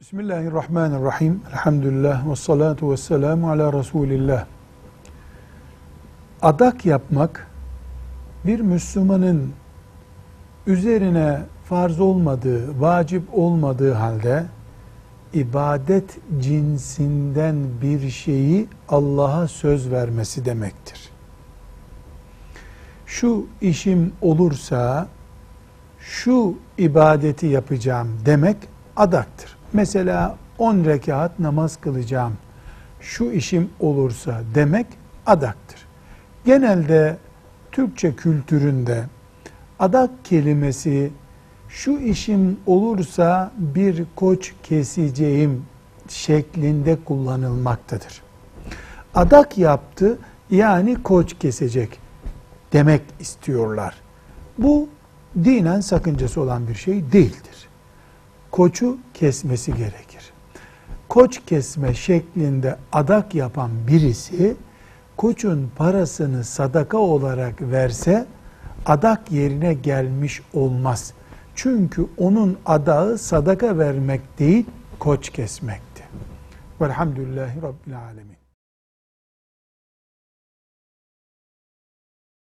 Bismillahirrahmanirrahim. Elhamdülillah ve salatu ve selamu ala Resulillah. Adak yapmak bir Müslümanın üzerine farz olmadığı, vacip olmadığı halde ibadet cinsinden bir şeyi Allah'a söz vermesi demektir. Şu işim olursa şu ibadeti yapacağım demek adaktır. Mesela 10 rekat namaz kılacağım şu işim olursa demek adaktır. Genelde Türkçe kültüründe adak kelimesi şu işim olursa bir koç keseceğim şeklinde kullanılmaktadır. Adak yaptı yani koç kesecek demek istiyorlar. Bu dinen sakıncası olan bir şey değildir. Koçu kesmesi gerekir. Koç kesme şeklinde adak yapan birisi koçun parasını sadaka olarak verse adak yerine gelmiş olmaz. Çünkü onun adağı sadaka vermek değil, koç kesmekti. Velhamdülillahi Rabbil Alemin.